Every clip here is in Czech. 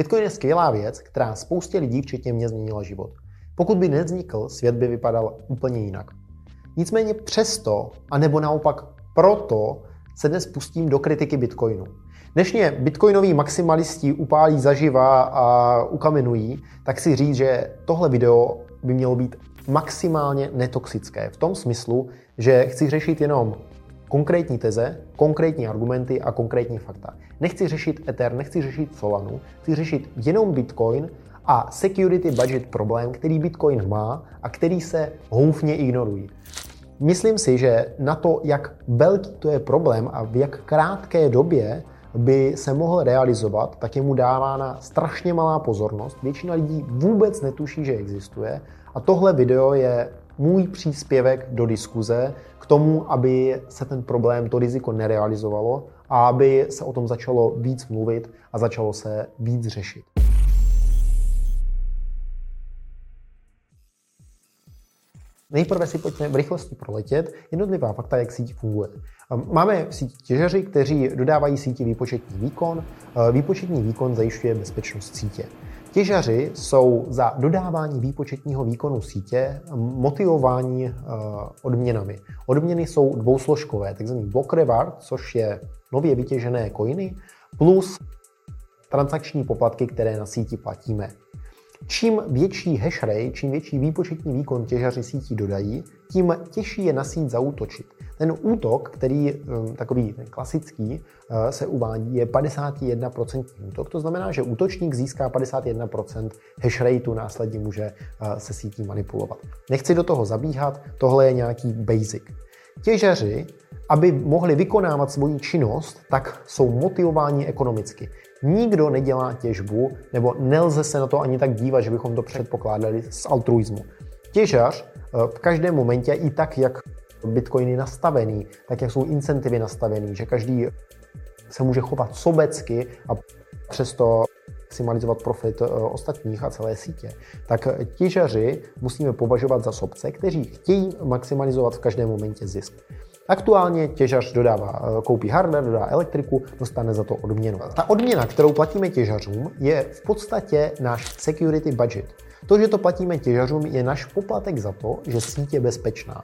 Bitcoin je skvělá věc, která spoustě lidí, včetně mě, změnila život. Pokud by nevznikl, svět by vypadal úplně jinak. Nicméně přesto, anebo naopak proto, se dnes pustím do kritiky Bitcoinu. Dnešně bitcoinoví maximalisti upálí zaživa a ukamenují, tak si říct, že tohle video by mělo být maximálně netoxické. V tom smyslu, že chci řešit jenom konkrétní teze, konkrétní argumenty a konkrétní fakta. Nechci řešit Ether, nechci řešit Solanu, chci řešit jenom Bitcoin a security budget problém, který Bitcoin má a který se houfně ignorují. Myslím si, že na to, jak velký to je problém a v jak krátké době by se mohl realizovat, tak je mu dávána strašně malá pozornost. Většina lidí vůbec netuší, že existuje. A tohle video je můj příspěvek do diskuze k tomu, aby se ten problém, to riziko nerealizovalo a aby se o tom začalo víc mluvit a začalo se víc řešit. Nejprve si pojďme v rychlosti proletět jednotlivá fakta, jak síť funguje. Ehm, máme v síti těžaři, kteří dodávají síti výpočetní výkon. Ehm, výpočetní výkon zajišťuje bezpečnost sítě. Těžaři jsou za dodávání výpočetního výkonu sítě motivováni ehm, odměnami. Odměny jsou dvousložkové, takzvaný block reward, což je nově vytěžené coiny, plus transakční poplatky, které na síti platíme. Čím větší hash rate, čím větší výpočetní výkon těžaři sítí dodají, tím těžší je na síť zautočit. Ten útok, který um, takový klasický uh, se uvádí, je 51% útok. To znamená, že útočník získá 51% hash rateu, následně může uh, se sítí manipulovat. Nechci do toho zabíhat, tohle je nějaký basic. Těžaři, aby mohli vykonávat svoji činnost, tak jsou motivováni ekonomicky. Nikdo nedělá těžbu, nebo nelze se na to ani tak dívat, že bychom to předpokládali z altruismu. Těžař eh, v každém momentě i tak, jak Bitcoin je nastavený, tak jak jsou incentivy nastavený, že každý se může chovat sobecky a přesto maximalizovat profit eh, ostatních a celé sítě, tak těžaři musíme považovat za sobce, kteří chtějí maximalizovat v každém momentě zisk. Aktuálně těžař dodává, eh, koupí hardware, dodá elektriku, dostane za to odměnu. Ta odměna, kterou platíme těžařům, je v podstatě náš security budget. To, že to platíme těžařům, je náš poplatek za to, že síť je bezpečná.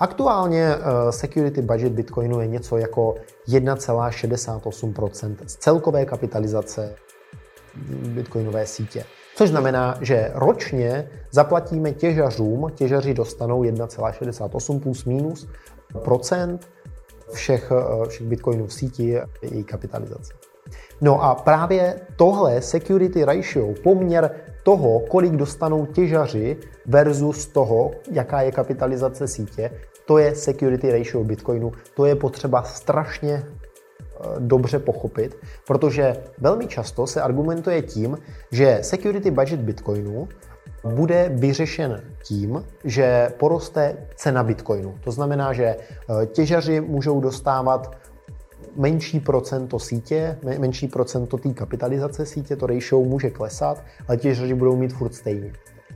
Aktuálně eh, security budget Bitcoinu je něco jako 1,68% z celkové kapitalizace bitcoinové sítě. Což znamená, že ročně zaplatíme těžařům, těžaři dostanou 1,68 plus minus procent všech, eh, všech bitcoinů v síti její kapitalizace. No a právě tohle security ratio, poměr toho, kolik dostanou těžaři versus toho, jaká je kapitalizace sítě, to je security ratio Bitcoinu. To je potřeba strašně eh, dobře pochopit, protože velmi často se argumentuje tím, že security budget Bitcoinu bude vyřešen tím, že poroste cena bitcoinu. To znamená, že eh, těžaři můžou dostávat menší procento sítě, menší procento té kapitalizace sítě, to ratio může klesat, ale těžaři budou mít furt stejně.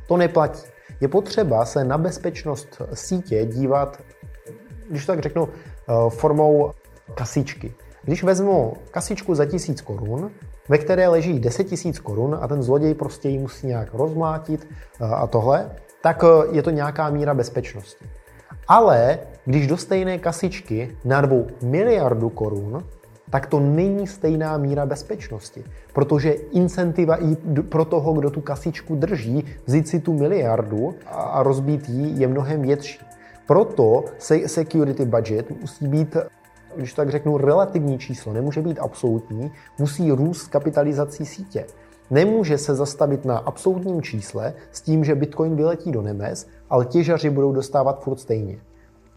To neplatí. Je potřeba se na bezpečnost sítě dívat, když tak řeknu, eh, formou kasičky. Když vezmu kasičku za tisíc korun, ve které leží 10 000 korun a ten zloděj prostě ji musí nějak rozmlátit eh, a tohle, tak eh, je to nějaká míra bezpečnosti. Ale když do stejné kasičky narvou miliardu korun, tak to není stejná míra bezpečnosti. Protože incentiva i pro toho, kdo tu kasičku drží, vzít si tu miliardu a rozbít ji je mnohem větší. Proto security budget musí být když tak řeknu, relativní číslo, nemůže být absolutní, musí růst kapitalizací sítě. Nemůže se zastavit na absolutním čísle s tím, že Bitcoin vyletí do nebes, ale těžaři budou dostávat furt stejně.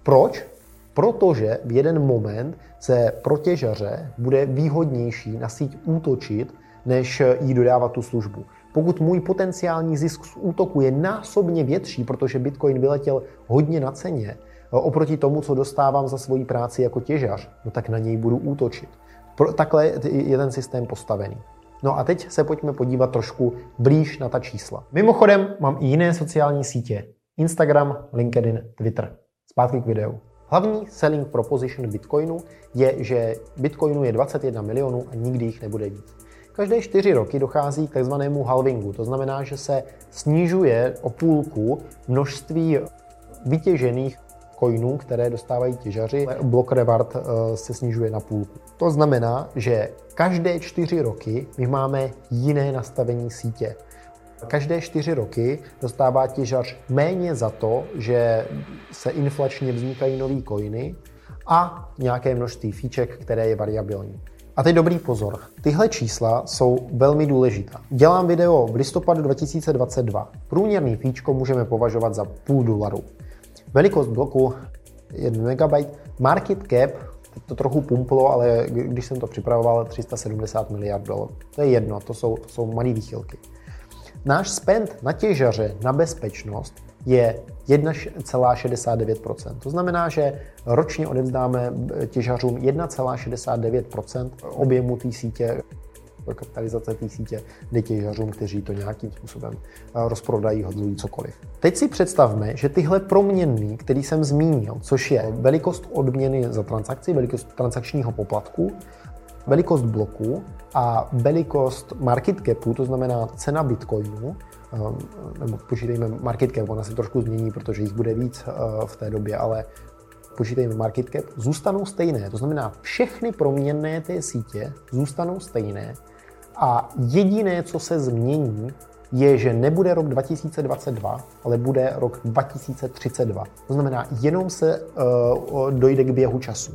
Proč? Protože v jeden moment se pro těžaře bude výhodnější na síť útočit, než jí dodávat tu službu. Pokud můj potenciální zisk z útoku je násobně větší, protože Bitcoin vyletěl hodně na ceně, oproti tomu, co dostávám za svoji práci jako těžař, no tak na něj budu útočit. Takhle je ten systém postavený. No a teď se pojďme podívat trošku blíž na ta čísla. Mimochodem mám i jiné sociální sítě. Instagram, LinkedIn, Twitter. Zpátky k videu. Hlavní selling proposition Bitcoinu je, že Bitcoinu je 21 milionů a nikdy jich nebude víc. Každé čtyři roky dochází k takzvanému halvingu. To znamená, že se snižuje o půlku množství vytěžených coinů, které dostávají těžaři. Block reward eh, se snižuje na půlku. To znamená, že každé čtyři roky my máme jiné nastavení sítě. Každé čtyři roky dostává těžař méně za to, že se inflačně vznikají nové coiny a nějaké množství fíček, které je variabilní. A teď dobrý pozor. Tyhle čísla jsou velmi důležitá. Dělám video v listopadu 2022. Průměrný fíčko můžeme považovat za půl dolaru. Velikost bloku 1 MB. Market cap, to trochu pumplo, ale když jsem to připravoval, 370 miliard dolarů. To je jedno, to jsou, to jsou malé výchylky. Náš spend na těžaře na bezpečnost je 1,69%. To znamená, že ročně odevzdáme těžařům 1,69% objemu té sítě kapitalizace té sítě jde těžařům, kteří to nějakým způsobem eh, rozprodají, hodlují cokoliv. Teď si představme, že tyhle proměnný, který jsem zmínil, což je velikost odměny za transakci, velikost transakčního poplatku, velikost bloku a velikost market capu, to znamená cena bitcoinu, eh, nebo počítejme market cap, ona se trošku změní, protože jich bude víc eh, v té době, ale počítejme market cap, zůstanou stejné. To znamená, všechny proměnné té sítě zůstanou stejné a jediné, co se změní, je, že nebude rok 2022, ale bude rok 2032. To znamená, jenom se uh, dojde k běhu času.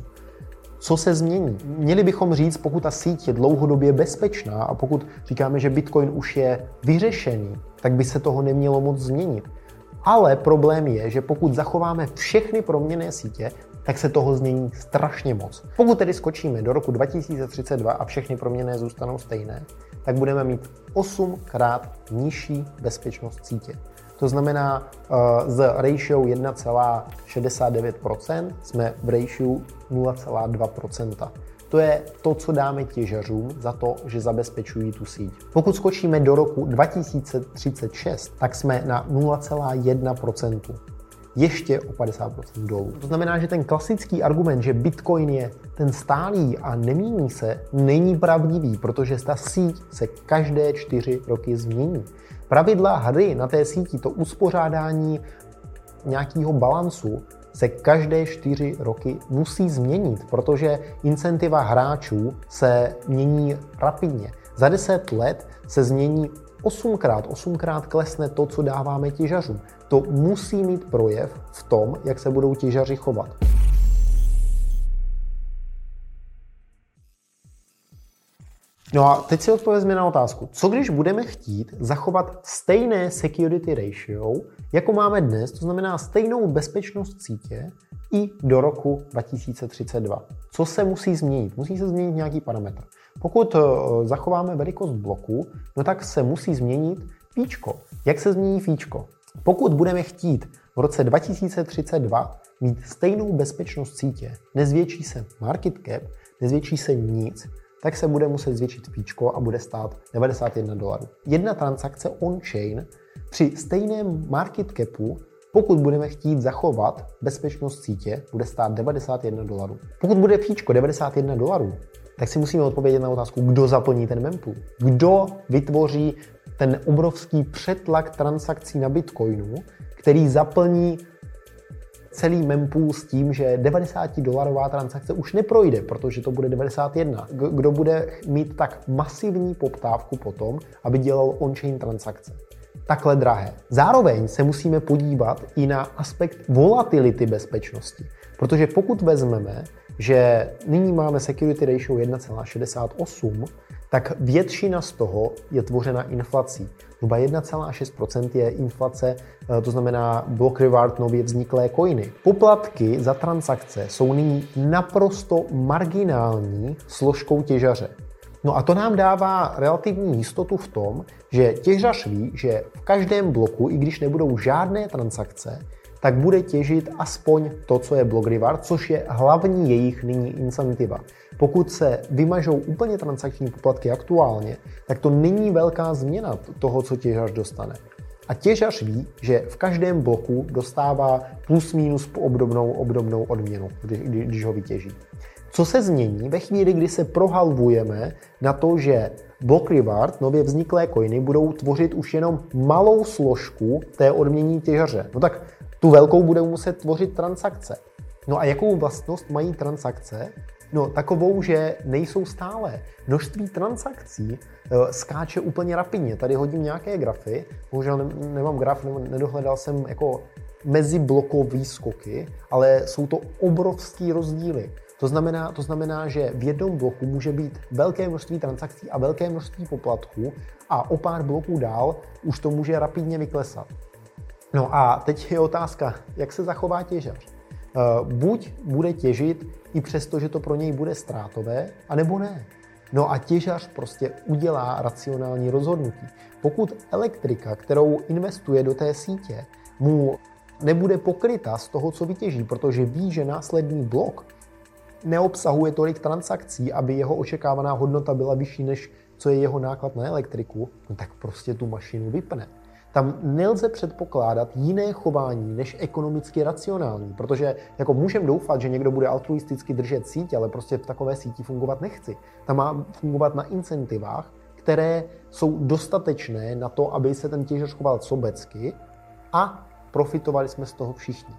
Co se změní? Měli bychom říct, pokud ta síť je dlouhodobě bezpečná a pokud říkáme, že Bitcoin už je vyřešený, tak by se toho nemělo moc změnit. Ale problém je, že pokud zachováme všechny proměné sítě, tak se toho změní strašně moc. Pokud tedy skočíme do roku 2032 a všechny proměné zůstanou stejné, tak budeme mít 8 krát nižší bezpečnost sítě. To znamená, uh, z ratio 1,69% jsme v ratio 0,2%. To je to, co dáme těžařům za to, že zabezpečují tu síť. Pokud skočíme do roku 2036, tak jsme na 0,1% ještě o 50% dolů. To znamená, že ten klasický argument, že Bitcoin je ten stálý a nemění se, není pravdivý, protože ta síť se každé čtyři roky změní. Pravidla hry na té síti, to uspořádání nějakého balancu se každé čtyři roky musí změnit, protože incentiva hráčů se mění rapidně. Za deset let se změní osmkrát, osmkrát klesne to, co dáváme těžařům. To musí mít projev v tom, jak se budou těžaři chovat. No a teď si odpovězme na otázku. Co když budeme chtít zachovat stejné security ratio, jako máme dnes, to znamená stejnou bezpečnost sítě i do roku 2032? Co se musí změnit? Musí se změnit nějaký parametr. Pokud eh, zachováme velikost bloku, no tak se musí změnit fíčko. Jak se změní fíčko? Pokud budeme chtít v roce 2032 mít stejnou bezpečnost sítě, nezvětší se market cap, nezvětší se nic, tak se bude muset zvětšit fíčko a bude stát 91 dolarů. Jedna transakce on-chain při stejném market capu, pokud budeme chtít zachovat bezpečnost sítě, bude stát 91 dolarů. Pokud bude fíčko 91 dolarů, tak si musíme odpovědět na otázku, kdo zaplní ten mempool. Kdo vytvoří ten obrovský přetlak transakcí na Bitcoinu, který zaplní celý mempool s tím, že 90 dolarová transakce už neprojde, protože to bude 91. Kdo bude mít tak masivní poptávku potom, aby dělal on-chain transakce? Takhle drahé. Zároveň se musíme podívat i na aspekt volatility bezpečnosti. Protože pokud vezmeme, že nyní máme security ratio 1,68, tak většina z toho je tvořena inflací. Zhruba 1,6% je inflace, eh, to znamená block reward nově vzniklé coiny. Poplatky za transakce jsou nyní naprosto marginální složkou těžaře. No a to nám dává relativní jistotu v tom, že těžař ví, že v každém bloku, i když nebudou žádné transakce, tak bude těžit aspoň to, co je block reward, což je hlavní jejich nyní incentiva. Pokud se vymažou úplně transakční poplatky aktuálně, tak to není velká změna toho, co těžař dostane. A těžař ví, že v každém bloku dostává plus minus po obdobnou, obdobnou odměnu, když, když ho vytěží. Co se změní ve chvíli, kdy se prohalvujeme na to, že Block Reward, nově vzniklé coiny, budou tvořit už jenom malou složku té odmění těžaře. No tak tu velkou budou muset tvořit transakce. No a jakou vlastnost mají transakce? No takovou, že nejsou stále. Množství transakcí eh, skáče úplně rapidně. Tady hodím nějaké grafy, bohužel nemám graf, nedohledal jsem jako meziblokový skoky, ale jsou to obrovský rozdíly. To znamená, to znamená, že v jednom bloku může být velké množství transakcí a velké množství poplatků a o pár bloků dál už to může rapidně vyklesat. No a teď je otázka, jak se zachová těžař. Eh, buď bude těžit i přesto, že to pro něj bude ztrátové, anebo ne. No a těžař prostě udělá racionální rozhodnutí. Pokud elektrika, kterou investuje do té sítě, mu nebude pokryta z toho, co vytěží, protože ví, že následný blok neobsahuje tolik transakcí, aby jeho očekávaná hodnota byla vyšší, než co je jeho náklad na elektriku, no tak prostě tu mašinu vypne. Tam nelze předpokládat jiné chování než ekonomicky racionální, protože jako můžeme doufat, že někdo bude altruisticky držet síť, ale prostě v takové síti fungovat nechci. Tam má fungovat na incentivách, které jsou dostatečné na to, aby se ten těžař choval sobecky a profitovali jsme z toho všichni.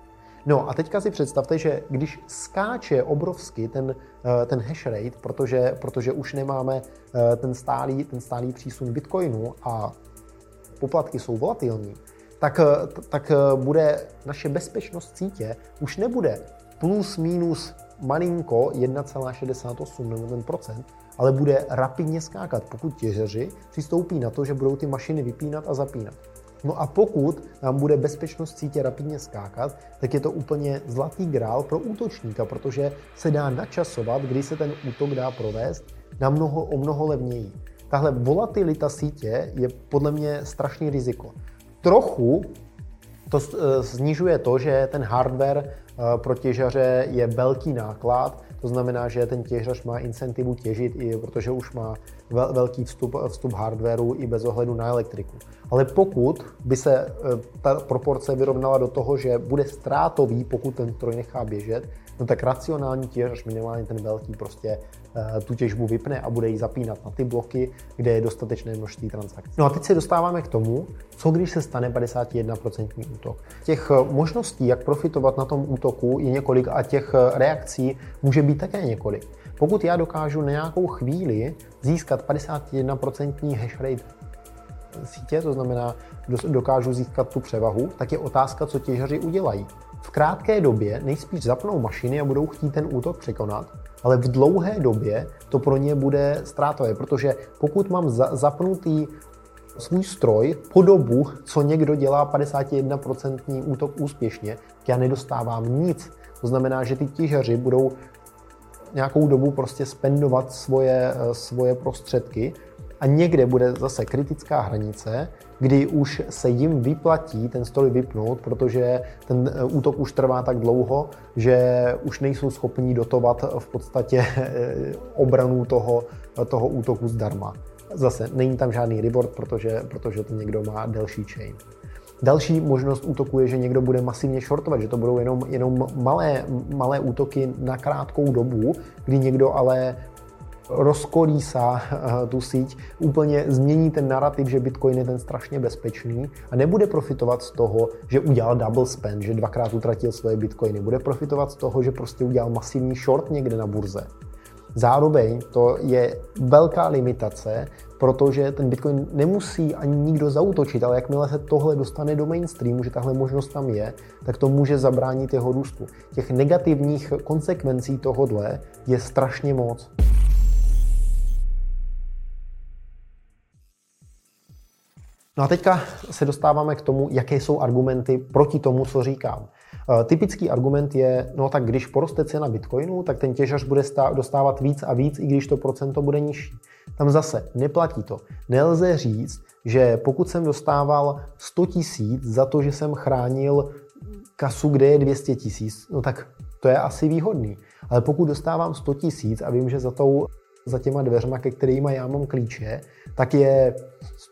No a teďka si představte, že když skáče obrovsky ten, eh, ten hash rate, protože, protože už nemáme eh, ten stálý, ten stálý přísun bitcoinu a poplatky jsou volatilní, tak, eh, tak bude naše bezpečnost sítě už nebude plus minus malinko 1,68 nebo ten procent, ale bude rapidně skákat, pokud těžeři přistoupí na to, že budou ty mašiny vypínat a zapínat. No a pokud nám bude bezpečnost sítě rapidně skákat, tak je to úplně zlatý grál pro útočníka, protože se dá načasovat, kdy se ten útok dá provést na mnoho, o mnoho levněji. Tahle volatilita sítě je podle mě strašný riziko. Trochu to eh, snižuje to, že ten hardware eh, pro těžaře je velký náklad, to znamená, že ten těžař má incentivu těžit, i protože už má velký vstup, vstup hardwareu i bez ohledu na elektriku. Ale pokud by se e, ta proporce vyrovnala do toho, že bude ztrátový, pokud ten stroj nechá běžet, no tak racionální těžař, minimálně ten velký, prostě tu těžbu vypne a bude ji zapínat na ty bloky, kde je dostatečné množství transakcí. No a teď se dostáváme k tomu, co když se stane 51% útok. Těch e, možností, jak profitovat na tom útoku, je několik a těch reakcí může být také několik. Pokud já dokážu na nějakou chvíli získat 51% hash rate sítě, to znamená, dokážu získat tu převahu, tak je otázka, co těžaři udělají. V krátké době nejspíš zapnou mašiny a budou chtít ten útok překonat, ale v dlouhé době to pro ně bude ztrátové, protože pokud mám za- zapnutý svůj stroj po dobu, co někdo dělá 51% útok úspěšně, já nedostávám nic. To znamená, že ty těžaři budou nějakou dobu prostě spendovat svoje, eh, svoje prostředky a někde bude zase kritická hranice, kdy už se jim vyplatí ten stroj vypnout, protože ten eh, útok už trvá tak dlouho, že už nejsou schopni dotovat v podstatě eh, obranu toho, toho útoku zdarma. Zase není tam žádný reward, protože, protože to někdo má delší chain. Další možnost útoku je, že někdo bude masivně shortovat, že to budou jenom, jenom malé, malé útoky na krátkou dobu, kdy někdo ale rozkolísá eh, tu síť, úplně změní ten narrativ, že Bitcoin je ten strašně bezpečný a nebude profitovat z toho, že udělal double spend, že dvakrát utratil svoje Bitcoiny. Bude profitovat z toho, že prostě udělal masivní short někde na burze. Zároveň to je velká limitace, protože ten Bitcoin nemusí ani nikdo zautočit, ale jakmile se tohle dostane do mainstreamu, že tahle možnost tam je, tak to může zabránit jeho růstu. Těch negativních konsekvencí tohodle je strašně moc. No a teďka se dostáváme k tomu, jaké jsou argumenty proti tomu, co říkám. Eh, typický argument je, no tak když poroste cena bitcoinu, tak ten těžař bude dostávat víc a víc, i když to procento bude nižší. Tam zase neplatí to. Nelze říct, že pokud jsem dostával 100 tisíc za to, že jsem chránil kasu, kde je 200 tisíc, no tak to je asi výhodný. Ale pokud dostávám 100 tisíc a vím, že za tou za těma dveřma, ke kterými já mám klíče, tak je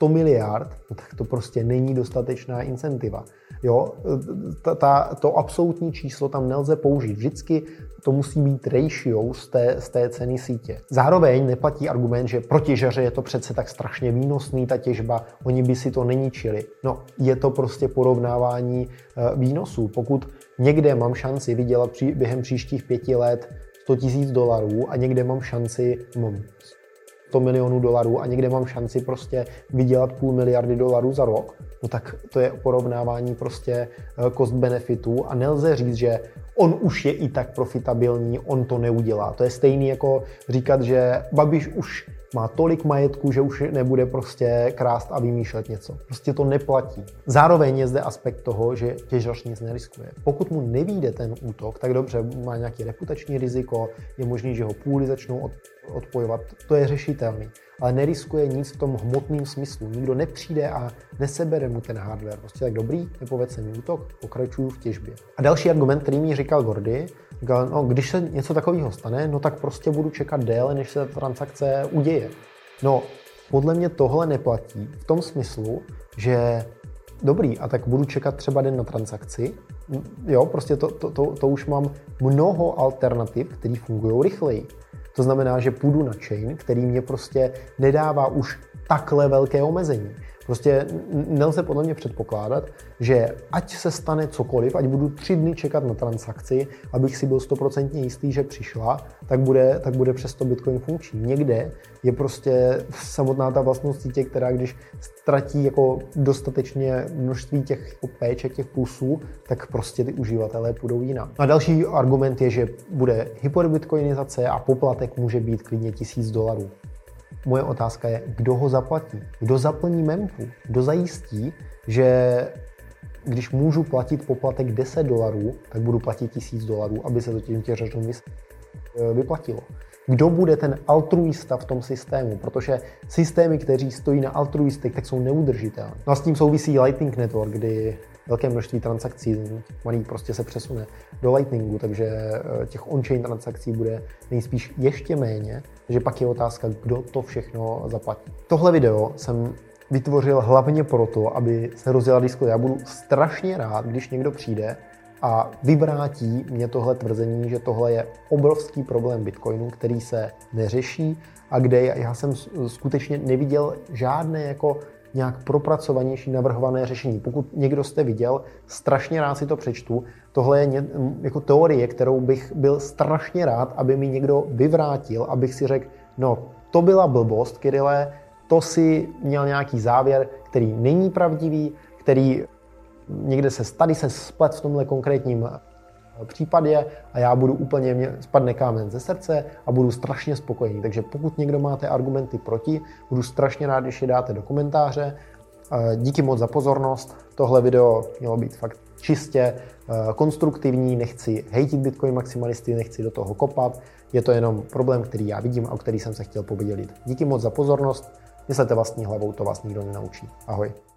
100 miliard, no tak to prostě není dostatečná incentiva. Jo, ta, ta, to absolutní číslo tam nelze použít. Vždycky to musí být ratio z té, z té ceny sítě. Zároveň neplatí argument, že pro těžaře je to přece tak strašně výnosný, ta těžba, oni by si to neničili. No, je to prostě porovnávání eh, výnosů. Pokud někde mám šanci vydělat při, během příštích pěti let 100 tisíc dolarů a někde mám šanci, mám 100 milionů dolarů a někde mám šanci prostě vydělat půl miliardy dolarů za rok, no tak to je porovnávání prostě eh, cost benefitů a nelze říct, že on už je i tak profitabilní, on to neudělá. To je stejný jako říkat, že Babiš už má tolik majetku, že už nebude prostě krást a vymýšlet něco. Prostě to neplatí. Zároveň je zde aspekt toho, že těžař nic neriskuje. Pokud mu nevíde ten útok, tak dobře, má nějaký reputační riziko, je možný, že ho půly začnou odpojovat, to je řešitelný. Ale neriskuje nic v tom hmotném smyslu. Nikdo nepřijde a nesebere mu ten hardware. Prostě tak dobrý, nepoved se mi útok, pokračuju v těžbě. A další argument, který mi říkal Gordy, říkal, no, když se něco takového stane, no tak prostě budu čekat déle, než se ta transakce uděje. No, podle mě tohle neplatí v tom smyslu, že dobrý, a tak budu čekat třeba den na transakci, jo, prostě to, to, to, to už mám mnoho alternativ, které fungují rychleji. To znamená, že půjdu na chain, který mě prostě nedává už takhle velké omezení. Prostě nelze podle mě předpokládat, že ať se stane cokoliv, ať budu tři dny čekat na transakci, abych si byl stoprocentně jistý, že přišla, tak bude, tak bude přesto Bitcoin funkční. Někde je prostě samotná ta vlastnost sítě, která když ztratí jako dostatečně množství těch péček, těch plusů, tak prostě ty uživatelé půjdou jinam. A další argument je, že bude hyperbitcoinizace a poplatek může být klidně tisíc dolarů. Moje otázka je, kdo ho zaplatí? Kdo zaplní memku? Kdo zajistí, že když můžu platit poplatek 10 dolarů, tak budu platit 1000 dolarů, aby se to těm těžařům vyplatilo. Kdo bude ten altruista v tom systému? Protože systémy, kteří stojí na altruistech, tak jsou neudržitelné. No a s tím souvisí Lightning Network, kdy velké množství transakcí, malý prostě se přesune do Lightningu, takže eh, těch on-chain transakcí bude nejspíš ještě méně, takže pak je otázka, kdo to všechno zaplatí. Tohle video jsem vytvořil hlavně proto, aby se rozjela diskuze. Já budu strašně rád, když někdo přijde a vyvrátí mě tohle tvrzení, že tohle je obrovský problém Bitcoinu, který se neřeší a kde já jsem skutečně neviděl žádné jako nějak propracovanější navrhované řešení. Pokud někdo jste viděl, strašně rád si to přečtu. Tohle je jako teorie, kterou bych byl strašně rád, aby mi někdo vyvrátil, abych si řekl, no to byla blbost, Kirile, to si měl nějaký závěr, který není pravdivý, který někde se, tady se splet v tomhle konkrétním případě a já budu úplně, mě spadne kámen ze srdce a budu strašně spokojený. Takže pokud někdo máte argumenty proti, budu strašně rád, když je dáte do komentáře. Díky moc za pozornost. Tohle video mělo být fakt čistě eh, konstruktivní, nechci hejtit Bitcoin maximalisty, nechci do toho kopat. Je to jenom problém, který já vidím a o který jsem se chtěl podělit. Díky moc za pozornost. Myslete vlastní hlavou, to vás nikdo nenaučí. Ahoj.